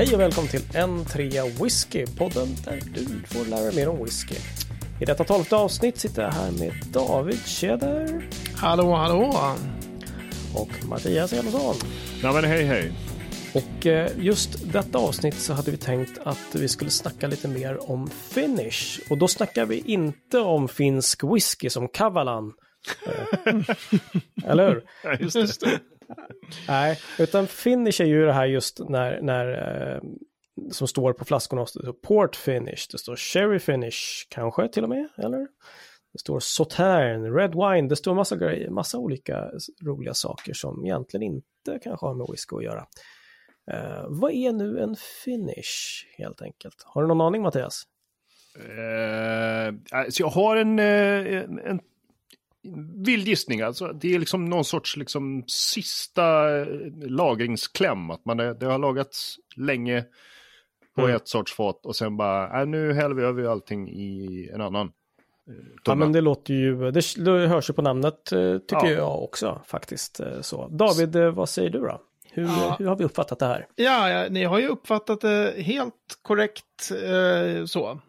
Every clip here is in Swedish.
Hej och välkommen till en trea whisky, podden där du får lära dig mer om whisky. I detta tolfte avsnitt sitter jag här med David Tjäder Hallå, hallå! och Mattias Elofsson. Ja men hej hej. Och eh, just detta avsnitt så hade vi tänkt att vi skulle snacka lite mer om finish. Och då snackar vi inte om finsk whisky som Kavalan. Eh, Eller hur? Ja, just det. Nej, utan finish är ju det här just när, när eh, som står på flaskorna, port finish, det står sherry finish kanske till och med, eller? Det står sautern, red wine, det står massa grejer, massa olika roliga saker som egentligen inte kanske har med whisky att göra. Uh, vad är nu en finish helt enkelt? Har du någon aning Mattias? Uh, alltså jag har en, uh, en vild gissning. Alltså, det är liksom någon sorts liksom, sista eh, lagringskläm. Att man är, det har lagats länge på Mm. ett sorts fat och sen bara, äh, nu häller vi över allting i en annan. eh, Ja, men det låter ju, det, hörs ju på namnet eh, tycker Ja. jag också faktiskt. Så. David, vad säger du då? Hur, Ja. hur har vi uppfattat det här? Ja, ja, ni har ju uppfattat det helt korrekt eh, så.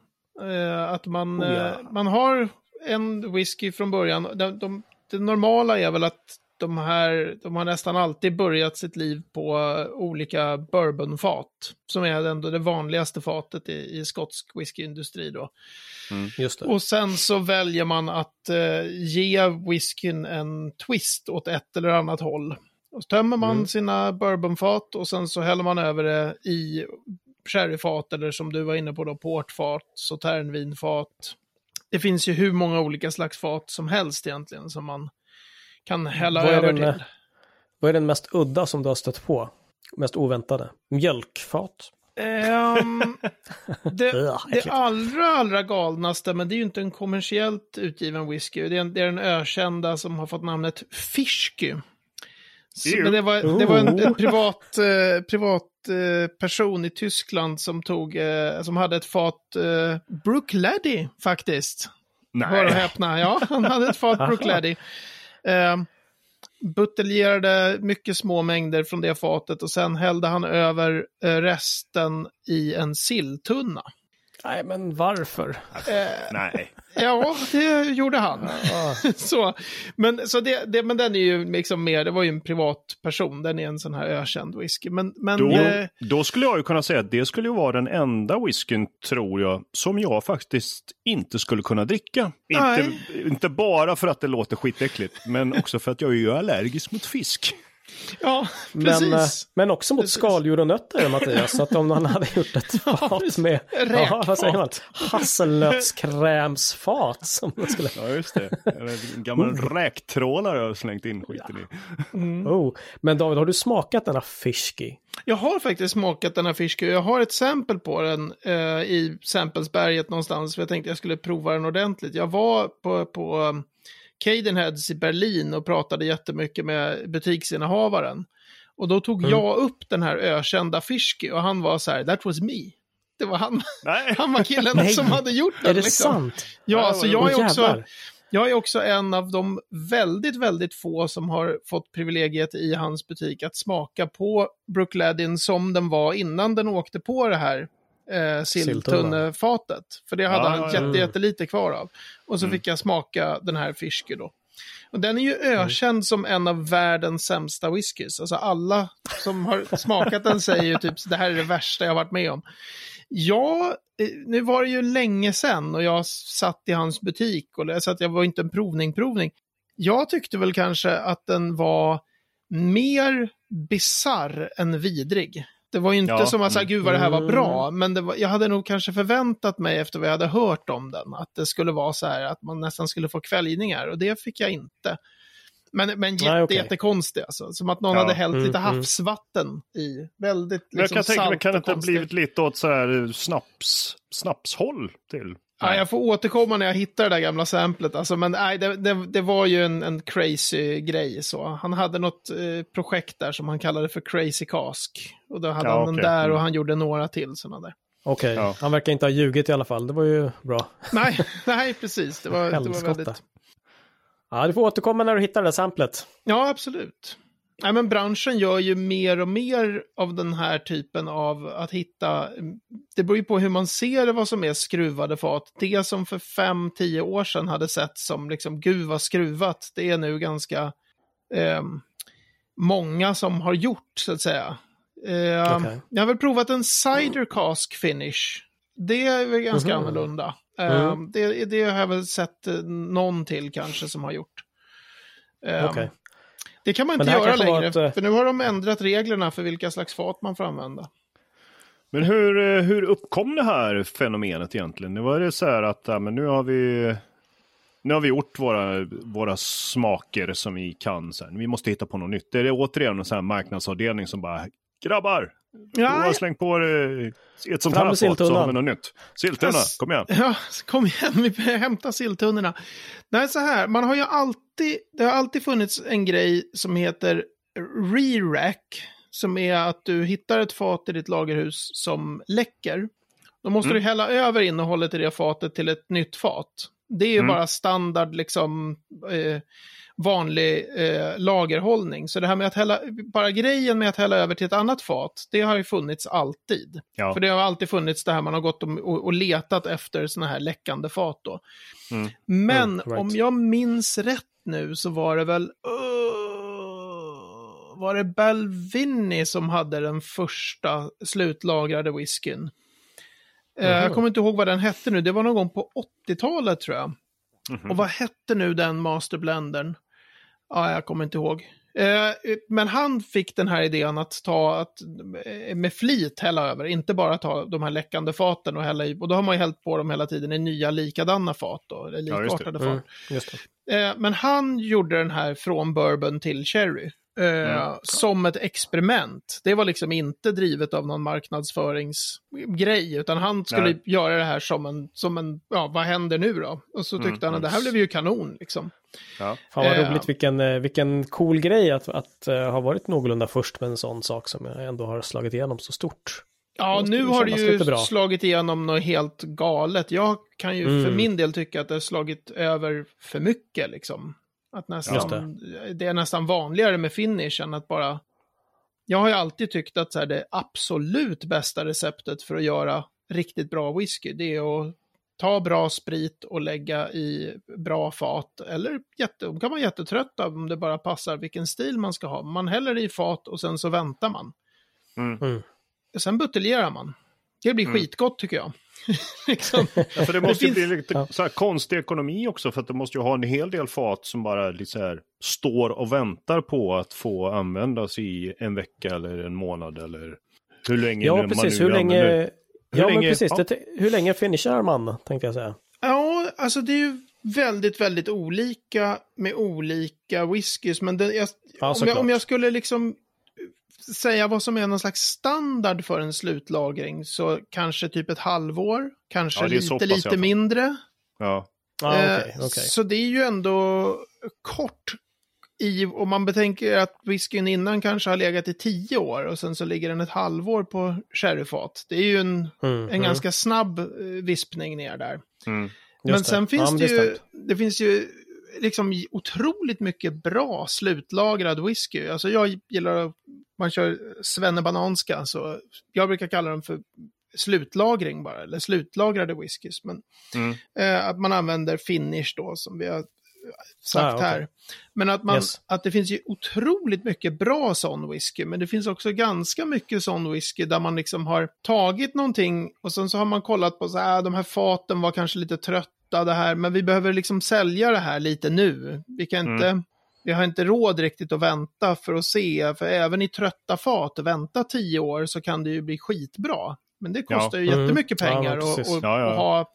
Eh, att man, Oh, ja. eh, man har en whisky från början. De, de, det normala är väl att de här, de har nästan alltid börjat sitt liv på eh, olika bourbonfat. Som är ändå det vanligaste fatet i, i skotsk whiskyindustri då. Det. Och sen så väljer man att eh, ge whiskyn en twist åt ett eller annat håll. Och så tömmer man Mm. sina bourbonfat och sen så häller man över det i sherryfat eller som du var inne på då, portfat, sauternvinfat. Det finns ju hur många olika slags fat som helst egentligen som man kan hälla Vad över den, till. Vad är den mest udda som du har stött på? Mest oväntade? Mjölkfat? Ehm, det, det allra, allra galnaste, men det är ju inte en kommersiellt utgiven whisky. Det är, en, det är den ökända som har fått namnet Fischky. Så, men det var, det var en, Oh. en privat, eh, privat eh, person i Tyskland som, tog, eh, som hade ett fat eh, Brookladdy faktiskt. Hör och Nej. häpna. Ja, han hade ett fat. Brookladdy. Eh, buteljerade mycket små mängder från det fatet och sen hällde han över eh, resten i en silltunna. Nej, men varför? Eh, Nej. ja, det gjorde han. Så, men, så det, det, men den är ju liksom mer, det var ju en privatperson, den är en sån här ökänd whisky. Men, men Då, eh, då skulle jag ju kunna säga att det skulle ju vara den enda whiskyn, tror jag, som jag faktiskt inte skulle kunna dricka. Inte, inte bara för att det låter skitäckligt, men också för att jag är ju allergisk mot fisk. Ja, men, precis. eh, men också mot Precis. skaldjur och nötter, Mattias. Så att om han hade gjort ett fat med ja, vad säger man? hasselnötskrämsfat som man skulle... Ja, just det. Eller En gammal räktrålare har slängt in skiten i. Oh. Men David, har du smakat denna fishki? Jag har faktiskt smakat den här fisken. Jag har ett sample på den eh, i Samplesberget någonstans. För jag tänkte jag skulle prova den ordentligt. Jag var på, på Cadenheads i Berlin och pratade jättemycket med butiksinnehavaren. Och då tog Mm. jag upp den här ökända Fischke och han var så här, that was me. Det var han, Nej. han var killen Nej. som hade gjort den. Är det liksom. sant? Ja, Ja, vad jag är, också, jag är också en av de väldigt, väldigt få som har fått privilegiet i hans butik att smaka på Brookladyn som den var innan den åkte på det här eh, silltunnefatet. För det hade Ja, han jätte, jättelite kvar av. Och så fick jag smaka den här Fischke då. Och den är ju ökänd som en av världens sämsta whiskys. Alltså alla som har smakat den säger ju typ det här är det värsta jag varit med om. Ja, eh, nu var det ju länge sedan och jag satt i hans butik och så att jag var inte en provning provning. Jag tyckte väl kanske att den var mer bizarr än vidrig. Det var ju inte Ja, som att säga, mm. gud vad det här var Mm. bra, men det var, jag hade nog kanske förväntat mig efter vad jag hade hört om den, att det skulle vara så här, att man nästan skulle få kväljningar, och det fick jag inte. Men, men jätte, Nej, okej. jättekonstig alltså. Som att någon Ja. hade hällt Mm, lite mm. havsvatten i. Väldigt Men jag liksom, kan tänka mig, kan det inte ha blivit lite åt så här snaps, snapshåll till? Ja, jag får återkomma när jag hittar det där gamla samplet. Alltså, men nej, det, det, det var ju en, en crazy grej. Så. Han hade något eh, projekt där som han kallade för Crazy Cask. Och då hade Ja, han den okej. där och Mm. han gjorde några till sådana där. Okej, Ja. han verkar inte ha ljugit i alla fall. Det var ju bra. Nej, nej precis. Det var, det var väldigt... Ja, du får återkomma när du hittar det där samplet. Ja, absolut. Nej, men branschen gör ju mer och mer av den här typen av att hitta, det beror ju på hur man ser vad som är skruvade fat. Det som för fem, tio år sedan hade sett som liksom, gud vad skruvat, det är nu ganska eh, många som har gjort, så att säga. Eh, Okej. Jag har väl provat en cider cask finish. Det är väl ganska Mhm. annorlunda. Eh, Mm. det, det har jag väl sett eh, någon till kanske som har gjort. Eh, Okej. Det kan man inte göra längre, ett, eh, för nu har de ändrat reglerna för vilka slags fat man får använda. Men hur, eh, hur uppkom det här fenomenet egentligen? Det var det så här att ja, men nu har vi nu har vi gjort våra, våra smaker som vi kan. Så här. Vi måste hitta på något nytt. Det är återigen en sån här marknadsavdelning som bara grabbar, du har Ja, slängt på dig ett sånt här fat så har vi något nytt. Silltunna, kom igen. ja, kom igen, vi hämtar silltunnorna. Nej, så här, man har ju alltid, det har alltid funnits en grej som heter re-rack, som är att du hittar ett fat i ditt lagerhus som läcker. Då måste Mm. du hälla över innehållet i det fatet till ett nytt fat. Det är ju Mm. bara standard, liksom, eh, vanlig eh, lagerhållning. Så det här med att hälla, bara grejen med att hälla över till ett annat fat, det har ju funnits alltid. Ja. För det har alltid funnits det här, man har gått och, och, letat efter såna här läckande fat då. Mm. Men Mm, right. om jag minns rätt nu så var det väl... Uh, var det Balvini som hade den första slutlagrade whiskyn? Eh, Mhm. jag kommer inte ihåg vad den hette nu, det var någon gång på 80-talet tror jag. Mhm. Och vad hette nu den masterblendern? Ja, jag kommer inte ihåg. Eh, men han fick den här idén att ta, att eh, med flit hälla över, inte bara ta de här läckande faten och hälla i. Och då har man ju hällt på dem hela tiden i nya likadana fat då, eller Ja, likartade fat. Mm. Eh, men han gjorde den här från bourbon till sherry. Eh, Som ett experiment. Det var liksom inte drivet av någon marknadsföringsgrej, utan han skulle Nej. göra det här som en, som en, ja, vad händer nu då? Och så tyckte Mm, han att det mm. här blev ju kanon liksom. Ja. Fan vad Eh, roligt, vilken, eh, vilken cool grej att, att eh, ha varit någorlunda först med en sån sak som jag ändå har slagit igenom så stort. Ja, nu har det ju slagit igenom något helt galet. Jag kan ju Mm. för min del tycka att det har slagit över för mycket liksom. Att nästan, Just det. är nästan vanligare med finish än att bara... Jag har ju alltid tyckt att så här, det absolut bästa receptet för att göra riktigt bra whisky, det är att ta bra sprit och lägga i bra fat. Eller jätte, de kan vara jättetrötta om det bara passar vilken stil man ska ha. Man häller i fat och sen så väntar man. Mm. Mm. Sen buteljerar man. Det blir Mm. skitgott tycker jag. liksom. Ja, för det måste ju finns- bli lite så här konstig ekonomi också för att du måste ju ha en hel del fat som bara lite så här står och väntar på att få användas i en vecka eller en månad eller hur länge Ja, nu precis. man Hur nu länge... Hur ja, men länge- precis. ja. Det, hur länge finishar man, tänkte jag säga. Ja, alltså det är ju väldigt, väldigt olika med olika whiskys. Men det, jag, Ja, om, jag, om jag skulle liksom säga vad som är någon slags standard för en slutlagring så kanske typ ett halvår, kanske Ja, det lite, lite mindre. Ja. Ja, Eh, okej, okej. Så det är ju ändå kort i, om man betänker att whiskyn innan kanske har legat i tio år och sen så ligger den ett halvår på sherryfat. Det är ju en, Mm, en mm. ganska snabb eh, vispning ner där. Mm. Men det. sen Ja, finns men det, ju, det finns ju liksom otroligt mycket bra slutlagrad whisky. Alltså jag gillar att man kör svennebananska, så jag brukar kalla dem för slutlagring bara, eller slutlagrade whiskys. Men Mm. eh, att man använder finish då, som vi har sagt Ah, okej. här. Men att, man, Yes. att det finns ju otroligt mycket bra sån whisky, men det finns också ganska mycket sån whisky där man liksom har tagit någonting och sen så har man kollat på så här, de här faten var kanske lite trötta det här, men vi behöver liksom sälja det här lite nu. Vi kan inte, vi har inte råd riktigt att vänta för att se, för även i trötta fat, vänta tio år så kan det ju bli skitbra. Men det Ja. kostar ju Mm. jättemycket Ja, pengar att precis. och, Ja, ja, ja. och ha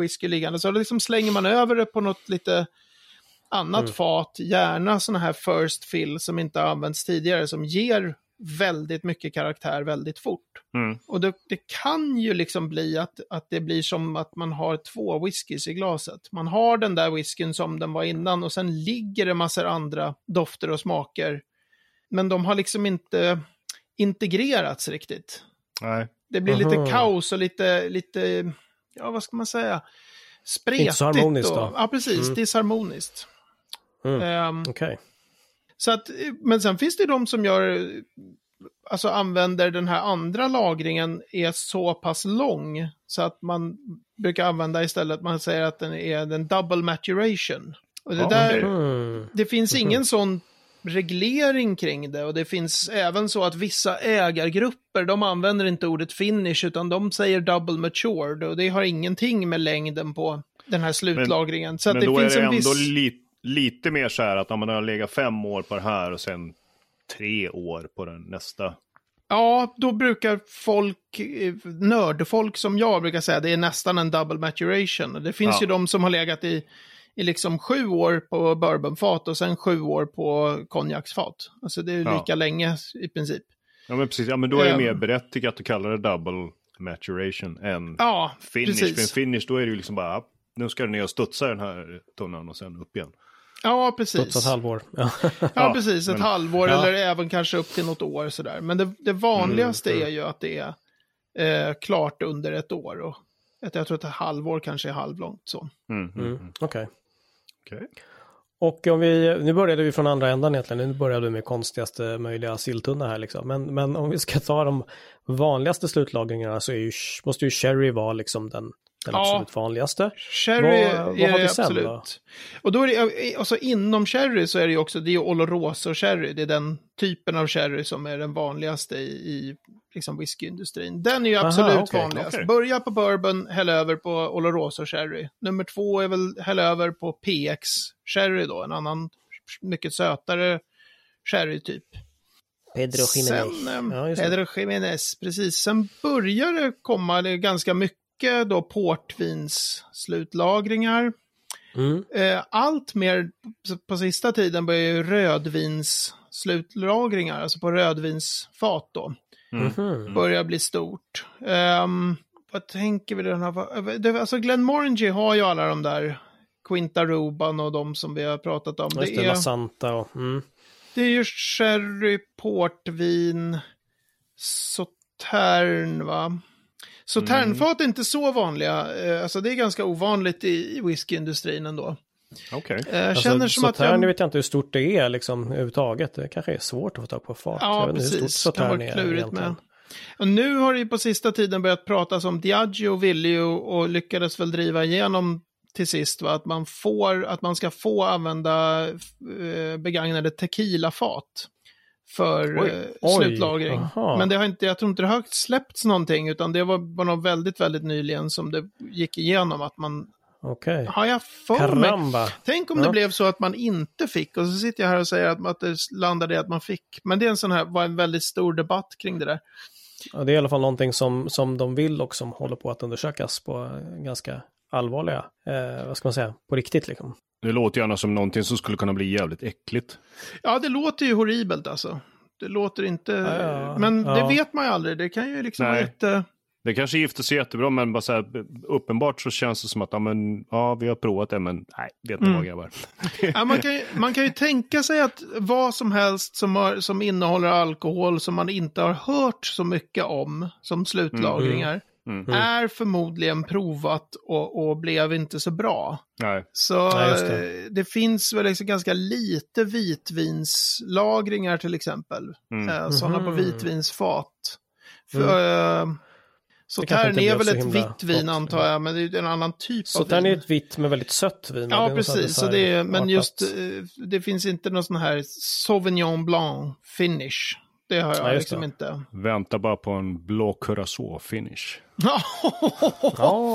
whisky liggande. Så liksom slänger man över det på något lite annat Mm. fat, gärna sådana här first fill som inte har använts tidigare, som ger väldigt mycket karaktär väldigt fort. Mm. Och det, det kan ju liksom bli att, att det blir som att man har två whiskys i glaset. Man har den där whiskyn som den var innan och sen ligger det massor andra dofter och smaker. Men de har liksom inte integrerats riktigt. Nej. Det blir lite Aha. kaos och lite, lite, ja vad ska man säga, spretigt. Inte så harmoniskt och, då. Ja, precis, Mm. disharmoniskt. Mm. Ehm, Okej. Så att, men sen finns det ju de som gör, alltså använder den här andra lagringen är så pass lång så att man brukar använda istället, man säger att den är en double maturation. Och det Ja, där, okej. Mm. det finns ingen sån reglering kring det och det finns även så att vissa ägargrupper, de använder inte ordet finish utan de säger double matured och det har ingenting med längden på den här slutlagringen. så att Men det då finns är det en ändå viss... li lite mer så här att om man har legat fem år på det här och sen tre år på den nästa. Ja, då brukar folk, eh, nördfolk som jag brukar säga, det är nästan en double maturation. Det finns Ja. ju de som har legat i, i liksom sju år på bourbonfat och sen sju år på konjaksfat. Alltså det är Ja. lika länge i princip. Ja men precis, ja men då är det Ehm. mer berättigat att kalla det double maturation än Ja, finish. För en precis. finish då är det ju liksom bara, nu ska du ner och studsa den här tunnan och sen upp igen. Ja, precis. Trots ett halvår. Ja. Precis. Ett men- halvår Ja. eller även kanske upp till något år sådär. Men det, det vanligaste Mm, är ju att det är eh, klart under ett år. Och ett, jag tror att ett halvår kanske är halvlångt så. Mm, mm, Mm. mm. Okej. Okej. Och om vi, nu började vi från andra ändan egentligen, nu började vi med konstigaste möjliga silltunna här liksom. Men, men om vi ska ta de vanligaste slutlagringarna så är ju, måste ju sherry vara liksom den, den Ja. absolut vanligaste. Sherry Vad- vad är har vi sen absolut. då? Och då är det, alltså inom sherry så är det ju också, det är ju Oloroso sherry, det är den typen av sherry som är den vanligaste i, i liksom whiskyindustrin. Den är ju Aha, absolut okej, vanligast. okej. Börja på bourbon, häll över på Oloroso sherry. Nummer två är väl häll över på PX sherry då, en annan mycket sötare sherry typ. Pedro Sen, eh, Ja. Pedro Jiménez, precis. Sen börjar det komma det ganska mycket då portvins slutlagringar. Mm. Eh, allt mer på- sista tiden börjar ju rödvins slutlagringar, alltså på rödvinsfat då, Mhm. börjar bli stort. Ehm, vad tänker vi den här, det, alltså Glenmorangie har ju alla de där Quinta Ruban och de som vi har pratat om. Just det, Det La är, Santa och... Mm. det är ju sherry, portvin, sautern va? Sauternfat är inte så vanliga, eh, alltså det är ganska ovanligt i, whiskyindustrin ändå. Okej. Eh, Jag Alltså, känner som att jag... vet jag inte hur stort det är liksom överhuvudtaget. Det kanske är svårt att få tag på fat. jag Ja, vet inte hur precis. stort Det kan vara klurigt med. Och nu har det ju på sista tiden börjat pratas om Diageo ville ju och lyckades väl driva igenom till sist va? att man får, att man ska få använda eh, begagnade tequilafat för Oj. eh, Oj, slutlagring. aha. Men det har inte, jag tror inte det har släppts någonting utan det var bara något väldigt, väldigt nyligen som det gick igenom att man, Okej. har jag för mig. Tänk om Ja. det blev så att man inte fick och så sitter jag här och säger att, att det landade i att man fick. Men det är en sån här, var en väldigt stor debatt kring det där. Ja, det är i alla fall någonting som, som de vill och som håller på att undersökas på ganska allvarliga, eh, vad ska man säga, på riktigt liksom. Det låter gärna som någonting som skulle kunna bli jävligt äckligt. Ja, det låter ju horribelt alltså. Det låter inte, Ja, ja, men ja. det vet man ju aldrig. Det kan ju liksom vara Nej. jätte... Det kanske gifter sig jättebra, men bara så här, uppenbart så känns det som att ja, men, ja, vi har provat det, men nej, vet ni Mm. vad grabbar. Ja, man, kan ju, man kan ju tänka sig att vad som helst som, har, som innehåller alkohol som man inte har hört så mycket om som slutlagringar Mm. Är förmodligen provat och, och blev inte så bra. Nej. Så Nej, det. eh, det finns väl liksom ganska lite vitvinslagringar till exempel. Mm. Eh, Sådana på Mhm. vitvinsfat. För, eh, kanske Sautern inte är väl så ett vitt vin gott. antar jag, men det är en annan typ Sautern av är vin. ett vitt med väldigt sött vin. Ja, är precis. Så det är, men artat. just, eh, det finns inte någon sån här Sauvignon Blanc finish. Det har jag Ja, liksom det. inte. Vänta bara på en blå curacao finish.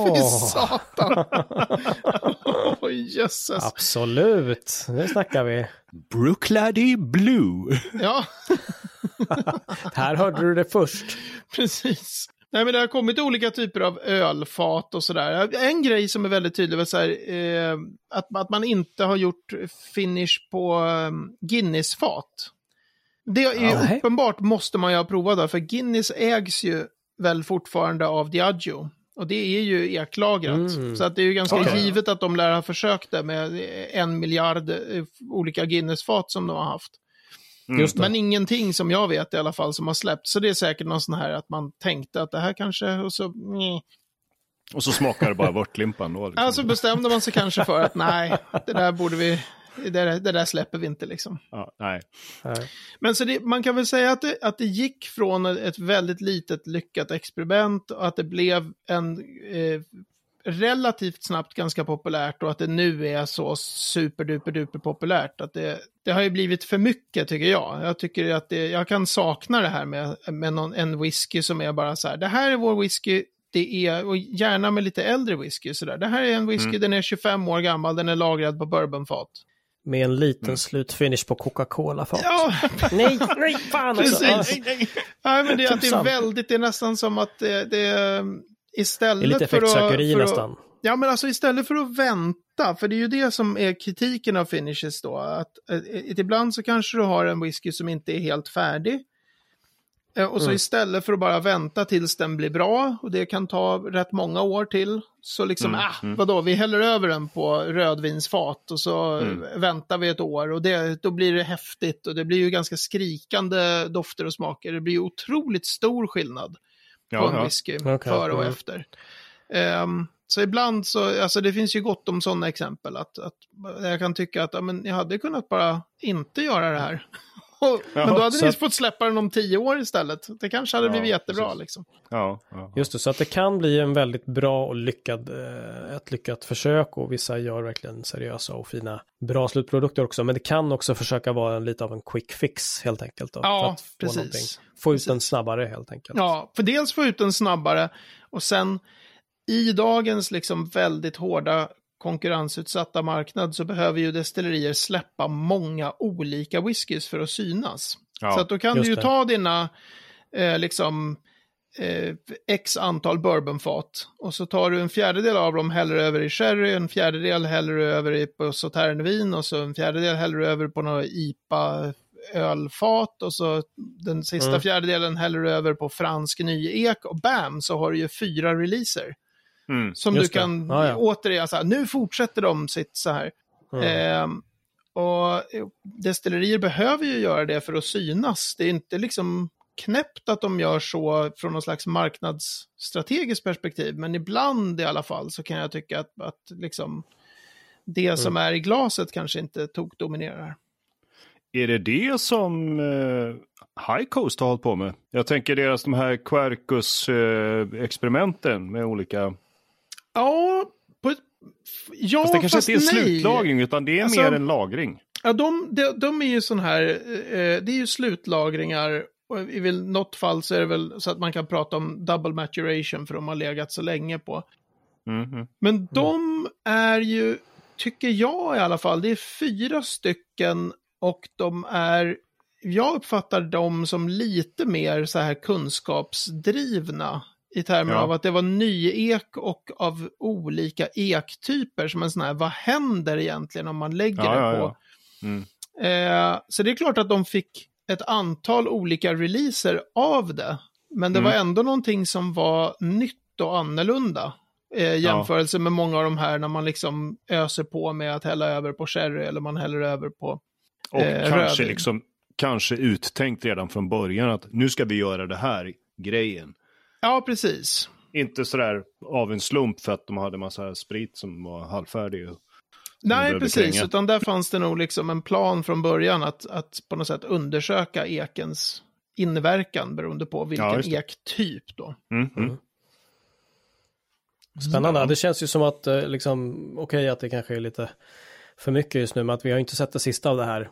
Fy satan! Oj, jösses. Absolut, nu snackar vi. Brooklady Blue. Ja, Här hörde du det först. precis. Nej, men det har kommit olika typer av ölfat och sådär. En grej som är väldigt tydlig är så här, eh, att, att man inte har gjort finish på eh, Guinness-fat. Det är ju Nej. uppenbart måste man ju ha provat då, för Guinness ägs ju väl fortfarande av Diageo. Och det är ju eklagrat. Mm. Så att det är ju ganska Okej. givet att de lär ha försökt det med en miljard eh, olika Guinness-fat som de har haft. Mm. Men ingenting som jag vet i alla fall som har släppt. Så det är säkert någon sån här att man tänkte att det här kanske, och så, nej. Och så smakar det bara vörtlimpan då. Liksom. Alltså bestämde man sig kanske för att nej, det där borde vi det, det där släpper vi inte liksom. Ja, nej. Nej. Men så det, man kan väl säga att det, att det gick från ett väldigt litet lyckat experiment och att det blev en eh, relativt snabbt ganska populärt och att det nu är så superduper duper populärt. Att det, det har ju blivit för mycket tycker jag. Jag tycker att det, jag kan sakna det här med, med någon, en whisky som är bara så här, det här är vår whisky, det är, och gärna med lite äldre whisky sådär. Det här är en whisky, Mm. den är 25 år gammal, den är lagrad på bourbonfat. Med en liten slutfinish på Coca-Cola-fat. Ja, Nej, nej, fan alltså. Precis. Nej, men det, är att det är väldigt, det är nästan som att det, det är istället Det är lite för att- att- nästan. Ja, men alltså istället för att vänta, för det är ju det som är kritiken av finishes då, att eh, eh, ibland så kanske du har en whisky som inte är helt färdig. Eh, Och så Mm. istället för att bara vänta tills den blir bra, och det kan ta rätt många år till, så liksom, Mm, ah, mm. vadå, vi häller över den på rödvinsfat och så Mm. väntar vi ett år och det, då blir det häftigt och det blir ju ganska skrikande dofter och smaker. Det blir ju otroligt stor skillnad på Ja, en ja. whisky Okej, före och mm. efter. Ehm, så ibland så, alltså det finns ju gott om sådana exempel att, att jag kan tycka att ja, men jag hade kunnat bara inte göra det här. Och, men då hade ni att- fått släppa den om tio år istället. Det kanske hade Ja, blivit jättebra precis. liksom. Ja, ja. Just det, så att det kan bli en väldigt bra och lyckad, eh, ett lyckat försök och vissa gör verkligen seriösa och fina, bra slutprodukter också. Men det kan också försöka vara en, lite av en quick fix helt enkelt. Då, Ja, för att få, precis. få ut den snabbare helt enkelt. Ja, för dels få ut den snabbare och sen i dagens liksom väldigt hårda konkurrensutsatta marknad så behöver ju destillerier släppa många olika whiskys för att synas. Ja, så att då kan du ju det. ta dina eh, liksom eh, x antal bourbonfat och så tar du en fjärdedel av dem häller över i sherry, en fjärdedel häller över i på sauternvin och så en fjärdedel häller över på några IPA ölfat och så den sista Mm. fjärdedelen häller över på fransk nyek och bam så har du ju fyra releaser. Mm. Som du kan Ja, ja. återigen, så här, nu fortsätter de sitt så här. Mm. Ehm, och eh, destillerier behöver ju göra det för att synas. Det är inte liksom knäppt att de gör så från någon slags marknadsstrategiskt perspektiv, men ibland i alla fall så kan jag tycka att, att liksom det som är i glaset kanske inte tog dominerar. Är det det som eh, High Coast har hållit på med? Jag tänker deras de här Quercus-experimenten med olika... Ja, på ett, ja Fast det kanske fast inte är nej. slutlagring utan det är Alltså- mer en lagring. Ja, de, de, de är ju sån här, eh, det är ju slutlagringar. Och i något fall så är det väl så att man kan prata om double maturation för de har legat så länge på. Mhm. Men de är ju, tycker jag i alla fall, det är fyra stycken och de är, jag uppfattar dem som lite mer så här kunskapsdrivna i termer Ja. av att det var nyek och av olika ektyper som en sån här, vad händer egentligen om man lägger Ja, det på? Mm. Eh, så det är klart att de fick ett antal olika releaser av det. Men det Mm. var ändå någonting som var nytt och annorlunda. Eh, jämförelse med många av de här när man liksom öser på med att hälla över på sherry eller man häller över på... Och Eh, kanske rödvin. liksom kanske uttänkt redan från början att nu ska vi göra det här grejen. Ja, precis. Inte sådär av en slump för att de hade massa sprit som var halvfärdig. och- Nej, precis. kränga. Utan där fanns det nog liksom en plan från början att, att på något sätt undersöka ekens inverkan beroende på Ja, vilken det. ektyp då. Mm, mm. Mm. Spännande. Det känns ju som att, eh, liksom, okej att det kanske är lite för mycket just nu, men att vi har inte sett det sista av det här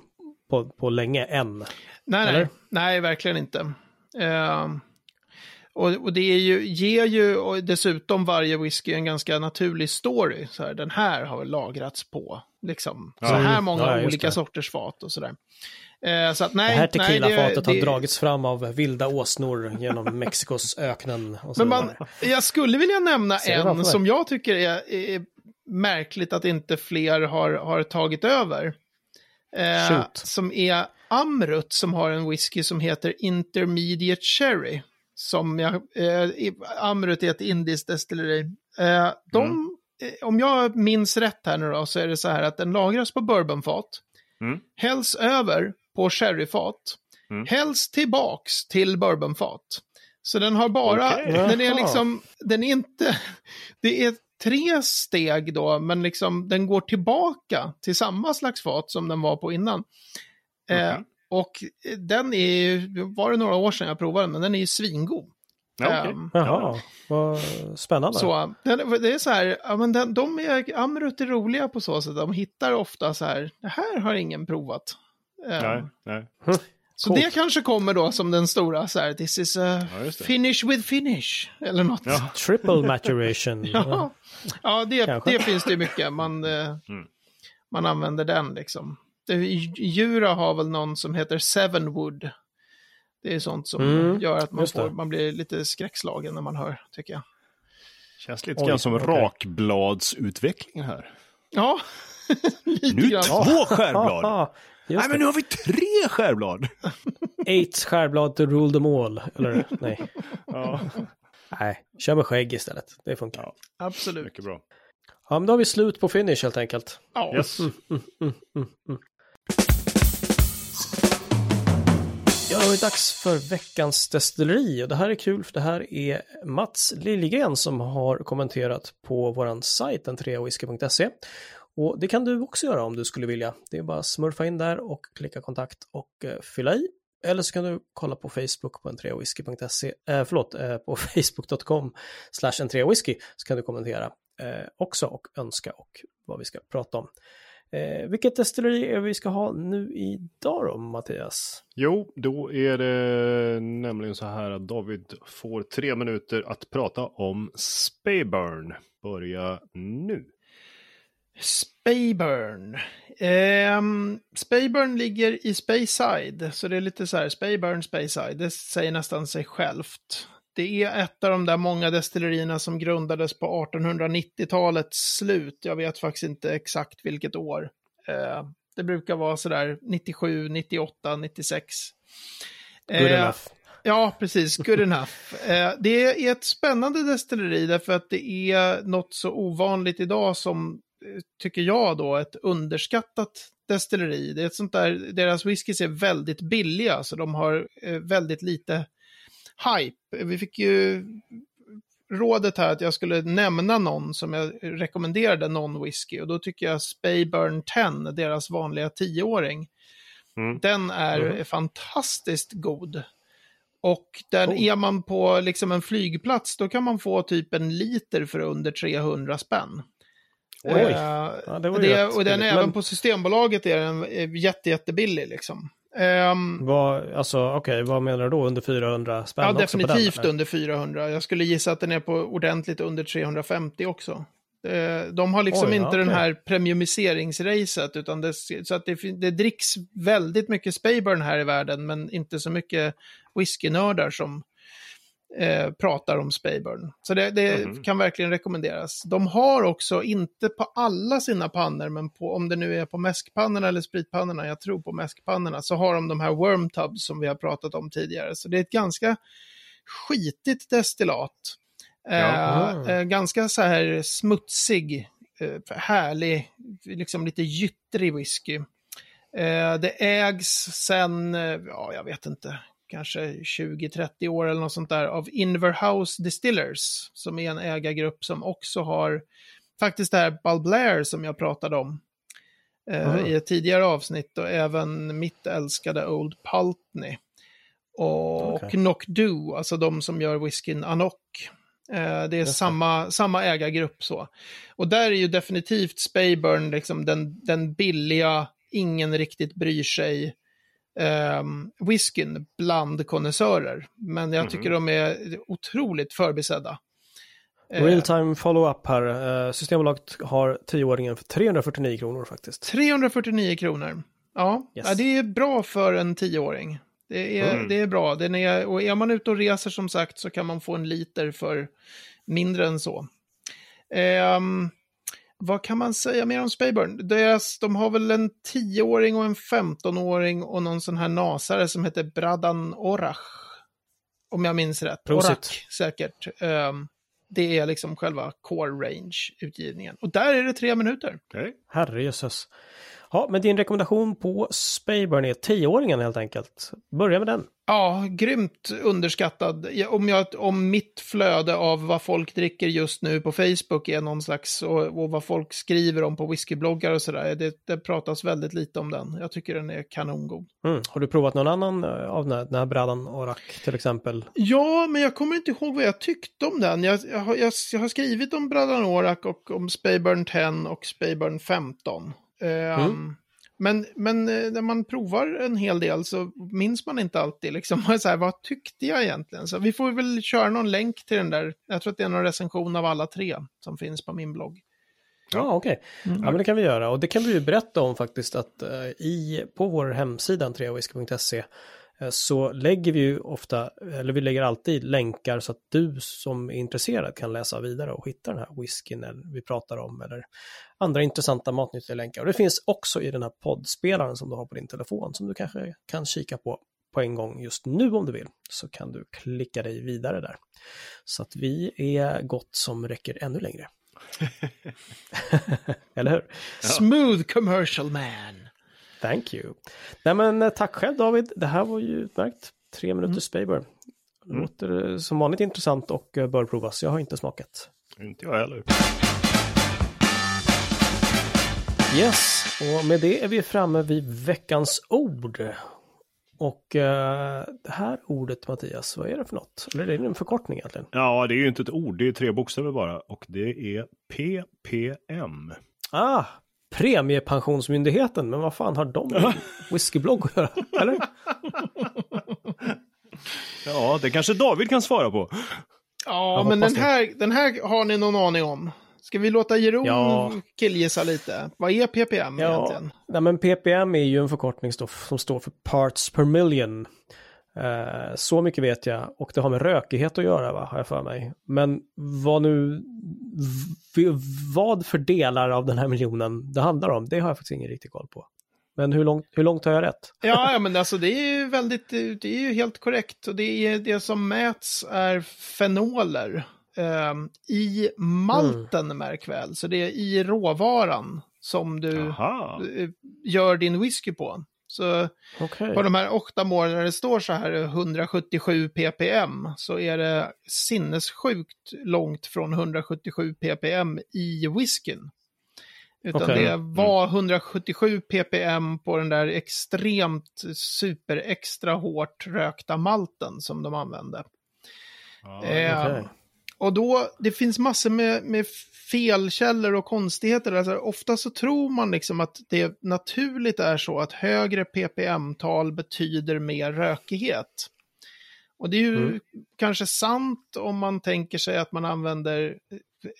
på, på länge än. Nej, nej, nej, verkligen inte. Ehm, och, och det är ju, ger ju och dessutom varje whisky en ganska naturlig story. Så här, den här har lagrats på liksom, så Ja. här Mm. många Ja, olika det. sorters fat och sådär. Eh, så att nej, det här tequilafatet har det- dragits fram av vilda åsnor genom Mexikos öknen. Och så Men man, jag skulle vilja nämna en som jag tycker är, är märkligt att inte fler har, har tagit över. Eh, som är Amrut som har en whisky som heter Intermediate Cherry. Som jag, eh, Amrut är ett indiskt destilleri. Eh, de, Mm. eh, om jag minns rätt här nu då, så är det så här att den lagras på bourbonfat. Mm. Hälls över på sherryfat. Mm. Hälls tillbaks till bourbonfat. Så den har bara, Okej. den är liksom, den är inte, det är tre steg då, men liksom den går tillbaka till samma slags fat som den var på innan. Eh, Mhm. Och den är ju, var det några år sedan jag provade den, men den är ju svingod. Ja, okej. Ehm, Jaha, vad spännande. så, den, det är så här, ja, men den, de är, Amrut är roliga på så sätt, de hittar ofta så här, det här har ingen provat. Ehm, Nej, nej. så coolt. det kanske kommer då som den stora, så här, this is a Ja, finish with finish, eller något. Ja. Triple maturation. Ja, ja det, det finns det ju mycket. Man, eh, Mm. man använder den liksom. Jura har väl någon som heter Sevenwood. Det är sånt som Mm, gör att man, får, man blir lite skräckslagen när man hör, tycker jag. Känns lite Oj, grann som okej. rakbladsutveckling här. Ja, lite Nu grann. två skärblad! Nej, men nu har vi tre skärblad! Eight skärblad to rule them all. Eller nej. Ja, Nej, kör med skägg istället. Det funkar. Ja. Absolut. mycket bra. Ja, men då har vi slut på finish helt enkelt. Ja, Yes. Ja, det är dags för veckans destilleri och det här är kul för det här är Mats Liljegren som har kommenterat på våran sajt, entreawhisky.se. Och det kan du också göra om du skulle vilja. Det är bara att smurfa in där och klicka kontakt och eh, fylla i. Eller så kan du kolla på Facebook på entreawhisky.se, eh, förlåt, eh, på facebook.com slash entreawhisky så kan du kommentera eh, också och önska och vad vi ska prata om. Eh, vilket destilleri är vi ska ha nu idag då, Mattias? Jo, då är det nämligen så här att David får tre minuter att prata om Spayburn. Börja nu. Spayburn. Ehm, Spayburn ligger i Speyside, så det är lite så här, Spayburn, Speyside, det säger nästan sig självt. Det är ett av de där många destillerierna som grundades på 1890-talets slut. Jag vet faktiskt inte exakt vilket år. Eh, det brukar vara sådär 97, 98, 96. Good Eh, enough. Ja, precis. Good enough. Eh, det är ett spännande destilleri därför att det är något så ovanligt idag som, eh, tycker jag då, ett underskattat destilleri. Det är ett sånt där, deras whiskys är väldigt billiga, så de har eh, väldigt lite hype. Vi fick ju rådet här att jag skulle nämna någon som jag rekommenderade någon whisky och då tycker jag Spayburn 10, deras vanliga tioåring, Mm. den är Mhm. fantastiskt god. Och där Cool. är man på liksom en flygplats, då kan man få typ en liter för under 300 spänn. Oj. Eh, Ja, det var ju det, och den är även på Systembolaget är den eh, jätte, jättebillig liksom. Ehm, vad, alltså, okej, vad menar du då? Under 400 spänn ja, definitivt den, under 400. Jag skulle gissa att den är på ordentligt under 350 också. Eh, De har liksom Oj, inte den okej. här premiumiseringsracet, utan det, så att det, det dricks väldigt mycket Spayburn här i världen, men inte så mycket whiskynördar som eh, pratar om Spayburn. Så det, det Mhm. kan verkligen rekommenderas. De har också, inte på alla sina pannor, men på, om det nu är på mäskpannorna eller spritpannorna, jag tror på mäskpannorna, så har de de här worm tubs som vi har pratat om tidigare. Så det är ett ganska skitigt destillat. Ja. Eh, eh, ganska så här smutsig, eh, härlig, liksom lite gyttrig whisky. Eh, det ägs sen, eh, ja jag vet inte, kanske 20-30 år eller något sånt där av Inverhouse Distillers, som är en ägargrupp som också har faktiskt det här Ball Blair som jag pratade om eh, Mm. i ett tidigare avsnitt och även mitt älskade Old Pultney. Och Okej. Knockdo, alltså de som gör whiskyn Anok. Eh, det är Just det. samma, samma ägargrupp så. Och där är ju definitivt Spayburn liksom den, den billiga, ingen riktigt bryr sig um, whiskyn bland konnässörer. Men jag tycker de är otroligt förbisedda. Eh, Real time follow-up här. Eh, Systembolaget har 10-åringen för 349 kronor faktiskt. 349 kronor. Ja, Yes. ja, det är bra för en tioåring. Det är, Mm. det är bra. Den är, och är man ute och reser som sagt så kan man få en liter för mindre än så. Ehm, vad kan man säga mer om Spayburn? Deras, de har väl en 10-åring och en 15-åring och någon sån här nasare som heter Bradan Orach. Om jag minns rätt. Prosit. Orach säkert. Ehm, det är liksom själva core range-utgivningen. Och där är det tre minuter. Okej. Herrejösses. Ja, men din rekommendation på Spayburn är tioåringen helt enkelt. Börja med den. Ja, grymt underskattad. Om, jag, om mitt flöde av vad folk dricker just nu på Facebook är någon slags, och, och vad folk skriver om på whiskybloggar och sådär, det, det pratas väldigt lite om den. Jag tycker den är kanongod. Mm. Har du provat någon annan eh, av den här, den här brädan Orak till exempel? Ja, men jag kommer inte ihåg vad jag tyckte om den. Jag, jag, har, jag, jag har skrivit om Bradan Orak och om Spayburn 10 och Spayburn 15. Um, mm. Men, men eh, när man provar en hel del så minns man inte alltid liksom, så här, vad tyckte jag egentligen? Så vi får väl köra någon länk till den där. Jag tror att det är någon recension av alla tre som finns på min blogg. Ja, okej. Okay. Mm. Ja, men det kan vi göra. Och det kan vi ju berätta om faktiskt att uh, i, på vår hemsida, treawhisky.se, Eh, så lägger vi ju ofta, eller vi lägger alltid länkar så att du som är intresserad kan läsa vidare och hitta den här whiskyn vi pratar om eller andra intressanta matnyttiga länkar. Och det finns också i den här poddspelaren som du har på din telefon som du kanske kan kika på på en gång just nu om du vill, så kan du klicka dig vidare där. Så att vi är gott som räcker ännu längre. Eller hur? Smooth commercial man. Thank you. Nej men eh, tack själv David, det här var ju utmärkt. Tre minuter mm. Spayburn. Mm. Låter mm. som vanligt intressant och eh, bör provas. Jag har inte smakat. Inte jag heller. Yes, och med det är vi framme vid veckans ord. Och uh, det här ordet Mattias, vad är det för något? Eller är det en förkortning egentligen? Ja, det är ju inte ett ord, det är tre bokstäver bara. Och det är PPM. Ah, Premiepensionsmyndigheten, men vad fan har de med whiskyblogg att göra? Eller? Ja, det kanske David kan svara på. Ja, men den här, den här har ni någon aning om. Ska vi låta Jeroen ja. killgissa lite? Vad är PPM ja. egentligen? Nej, men PPM är ju en förkortning som står för Parts per Million. Eh, så mycket vet jag och det har med rökighet att göra, va, har jag för mig. Men vad nu, vad för delar av den här miljonen det handlar om, det har jag faktiskt ingen riktig koll på. Men hur långt, hur långt har jag rätt? Ja, ja, men alltså det är ju väldigt, det är ju helt korrekt. Och det, är, det som mäts är fenoler. Eh, I malten, mm. märk väl. Så det är i råvaran som du Aha. gör din whisky på. Så okay. på de här åtta målen när det står så här 177 ppm så är det sinnessjukt långt från 177 ppm i whiskyn. Utan okay. det mm. var 177 ppm på den där extremt super extra hårt rökta malten som de använde. Ah, eh, okay. Och då, det finns massor med, med felkällor och konstigheter. Alltså, ofta så tror man liksom att det naturligt är så att högre ppm-tal betyder mer rökighet. Och det är ju mm. kanske sant om man tänker sig att man använder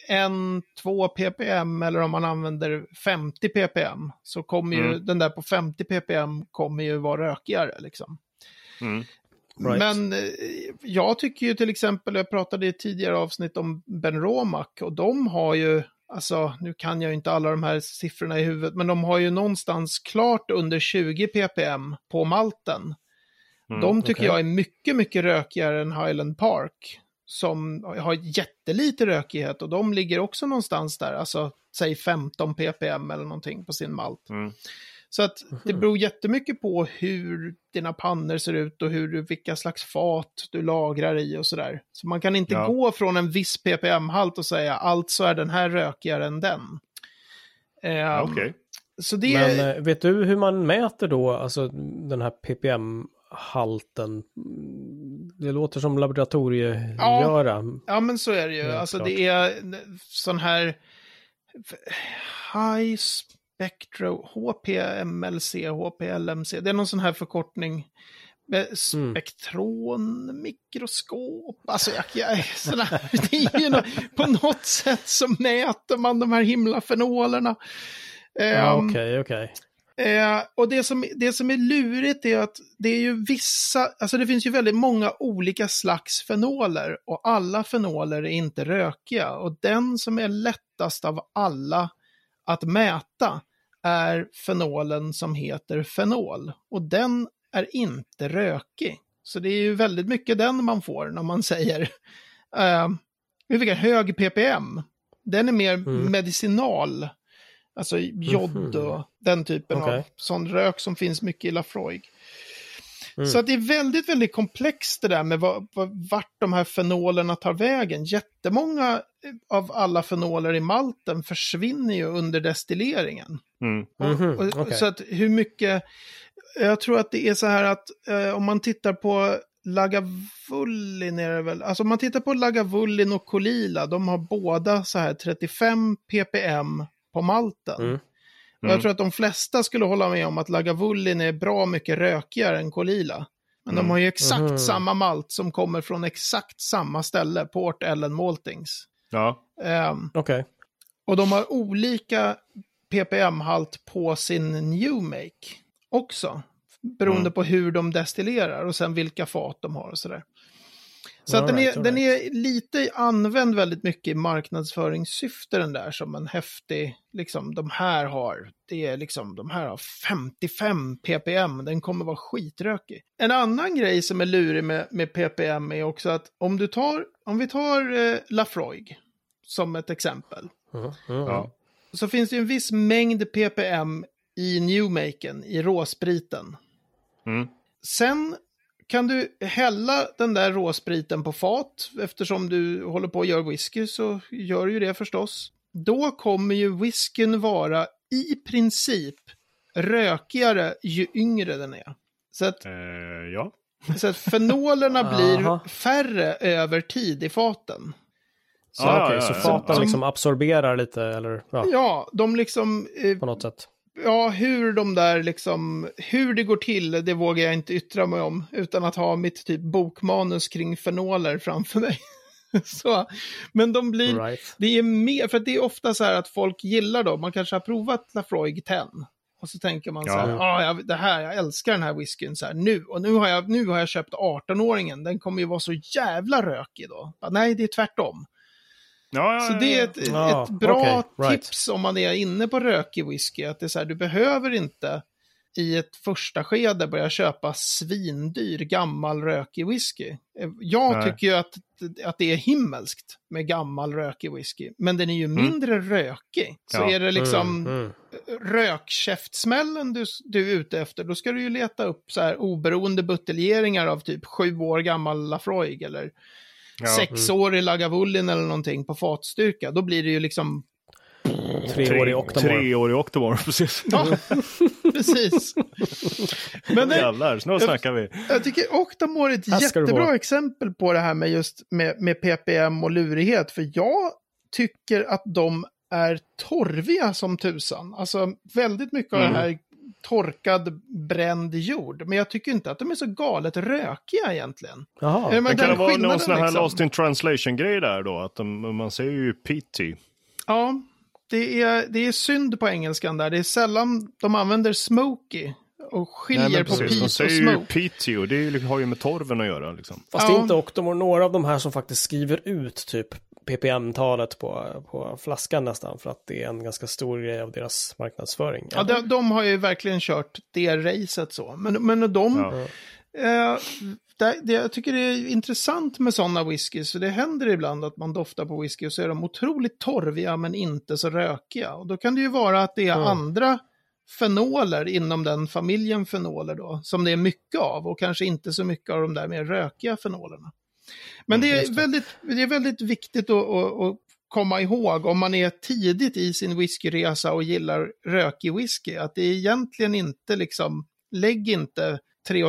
en, två ppm eller om man använder 50 ppm. Så kommer ju mm. den där på 50 ppm kommer ju vara rökigare liksom. Mm. Right. Men eh, jag tycker ju till exempel, jag pratade i ett tidigare avsnitt om Ben Romac och de har ju, alltså nu kan jag ju inte alla de här siffrorna i huvudet, men de har ju någonstans klart under 20 ppm på malten. Mm, de tycker okay. jag är mycket, mycket rökigare än Highland Park. Som har jättelite rökighet och de ligger också någonstans där, alltså säg 15 ppm eller någonting på sin malt. Mm. Så att det beror jättemycket på hur dina pannor ser ut och hur, vilka slags fat du lagrar i och sådär. Så man kan inte ja. gå från en viss ppm-halt och säga alltså är den här rökigare än den. Um, Okej. Okay. Så det... Men eh, vet du hur man mäter då, alltså den här ppm-halten? Det låter som laboratoriegöra. Ja, ja, men så är det ju. alltså klart. det är sån här high Spectro, HPMLC, HPLMC, det är någon sån här förkortning. Mm. Spektron, mikroskop, alltså jag, jag, såna, det är ju no, på något sätt så mäter man de här himla fenolerna. Ja, um, okej, okej. Okay. Eh, och det som, det som är lurigt är att det är ju vissa, alltså det finns ju väldigt många olika slags fenoler och alla fenoler är inte rökiga. Och den som är lättast av alla att mäta är fenolen som heter fenol. Och den är inte rökig. Så det är ju väldigt mycket den man får när man säger uh, vi fick en hög ppm. Den är mer mm. medicinal. Alltså jod och den typen Okej. av sån rök som finns mycket i Lafroig. Mm. Så att det är väldigt, väldigt komplext det där med vad, vad, vart de här fenolerna tar vägen. Jättemånga av alla fenoler i malten försvinner ju under destilleringen. Mm. Och- Mhm, och, okej. Så att hur mycket, jag tror att det är så här att eh, om man tittar på Lagavulin är det väl, alltså om man tittar på Lagavulin och Kolila, de har båda så här 35 ppm på malten. Mm. Och jag tror att de flesta skulle hålla med om att Lagavulin är bra mycket rökigare än Kolila. Men de Mm. har ju exakt Mhm. samma malt som kommer från exakt samma ställe, Port Ellen Maltings. Ja. Ehm, Okej. och de har olika ppm-halt på sin new make också. Beroende Mm. på hur de destillerar och sen vilka fat de har och sådär. Så att den, är, den är lite använd väldigt mycket i marknadsföringssyfte den där som en häftig, liksom de här har, det är liksom, de här har 55 ppm, den kommer vara skitrökig. En annan grej som är lurig med, med ppm är också att om du tar, om vi tar eh, Lafroig som ett exempel, Mm. Mm. Ja. så finns det ju en viss mängd ppm i newmaken, i råspriten. Mm. Sen kan du hälla den där råspriten på fat, eftersom du håller på att göra whisky så gör du ju det förstås. Då kommer ju whiskyn vara i princip rökigare ju yngre den är. Så att, Eh, ja. så att fenolerna blir färre över tid i faten. Så, Ja, okej, ja, så ja. faten Som- liksom absorberar lite eller ja, Ja, de liksom eh, på något sätt. Ja, hur de där liksom, hur det går till, det vågar jag inte yttra mig om utan att ha mitt typ bokmanus kring fenoler framför mig. så, men de blir, Right. det är mer, för det är ofta så här att folk gillar då, man kanske har provat Lafroig 10. Och så tänker man så här, Ja. ah, jag, det här, jag älskar den här whiskyn så här nu. Och nu har jag, nu har jag köpt 18-åringen, den kommer ju vara så jävla rökig då. Bara, Nej, det är tvärtom. Ja, ja, Så det är ett, Ja, ett bra okej, right. tips om man är inne på rökig whisky. Att det är så här, du behöver inte i ett första skede börja köpa svindyr gammal rökig whisky. Eh, Jag Nej. tycker ju att, att det är himmelskt med gammal rökig whisky. Men den är ju mindre rökig. Så Ja. är det liksom Mm, mm. rökkäftsmällen du, du är ute efter, då ska du ju leta upp så här oberoende buteljeringar av typ sju år gammal Lafroig eller Ja. sexårig Lagavulin eller någonting på fatstyrka. Då blir det ju liksom, Tre år i Octomore. Tre år i Octomore, precis. ja, precis. Men det, Jävlar, nu snackar vi. jag tycker Octomore är ett jättebra exempel på det här med just med, med ppm och lurighet. För jag tycker att de är torviga som tusan. Alltså väldigt mycket av Mm. det här torkad, bränd jord. Men jag tycker inte att de är så galet rökiga egentligen. Jaha. Ja, men Men kan det vara någon sån här liksom. lost in translation-grej där då? Att de, man säger ju PT. Ja, det är, det är synd på engelskan där. Det är sällan de använder smoky och skiljer på precis. peat De och säger ju smoke. PT och det har ju med torven att göra. Liksom. Fast det Ja. är inte Octomore några av de här som faktiskt skriver ut typ ppm-talet på, på flaskan nästan för att det är en ganska stor grej av deras marknadsföring. Ja, de, de har ju verkligen kört det racet så. Men, men de, Ja. eh, det, det, jag tycker det är intressant med sådana whiskys. För det händer ibland att man doftar på whisky och så är de otroligt torviga men inte så rökiga. Och då kan det ju vara att det är Mm. andra fenoler inom den familjen fenoler då, som det är mycket av och kanske inte så mycket av de där mer rökiga fenolerna. Men det, är det. väldigt, det är väldigt viktigt att, att, komma ihåg om man är tidigt i sin whiskyresa och gillar rökig whisky, att det är egentligen inte liksom, lägg inte 3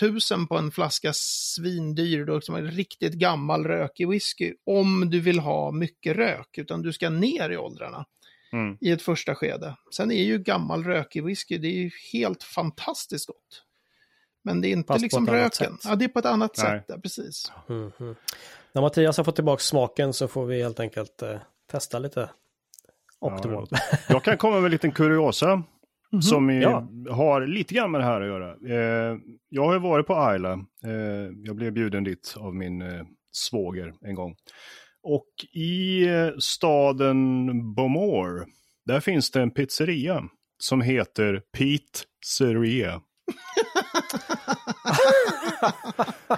500 på en flaska svindyr, då, som en riktigt gammal rökig whisky, om du vill ha mycket rök, utan du ska ner i åldrarna Mm. i ett första skede. Sen är ju gammal rökig whisky, det är ju helt fantastiskt gott. Men det är inte Fast på liksom ett annat röken. sätt. Ja, det är på ett annat Nej. sätt, ja, precis. Mm, mm. När Mattias har fått tillbaka smaken så får vi helt enkelt eh, testa lite Octomore. Jag kan komma med en liten kuriosa. Som i, Ja. har lite grann med det här att göra. Eh, jag har ju varit på Isla. Eh, jag blev bjuden dit av min eh, svåger en gång. Och i eh, staden Bomore, där finns det en pizzeria som heter Pizzeria.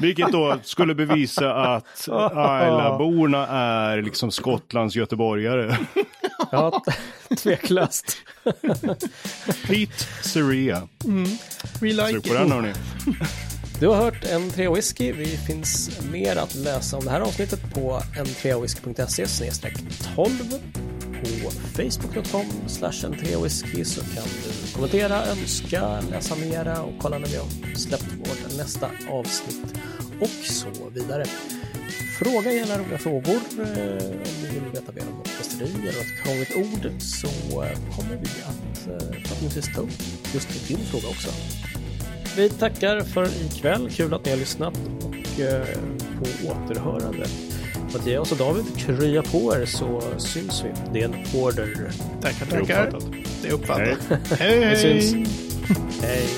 Vilket då skulle bevisa att Isla-borna är liksom Skottlands göteborgare. Ja, tveklöst. Pete Seria. We like på den hörni. Du har hört en 3 whisky. Vi finns mer att läsa om det här avsnittet på n3whisky.se 12 på facebook.com slash n3whisky så kan du kommentera, önska, läsa mera och kolla när vi har släppt vårt nästa avsnitt och så vidare. Fråga gärna roliga frågor eh, om ni vill veta mer om något kasteri eller något krångligt ord så eh, kommer vi att eh, förhoppningsvis ta upp just din fråga också. Vi tackar för ikväll. Kul att ni har lyssnat och på återhörande. Mattias och David, krya på er så syns vi. Det är en order. Tackar, tackar. Det är uppfattat. Hej. hej. Vi hej. syns. Hej!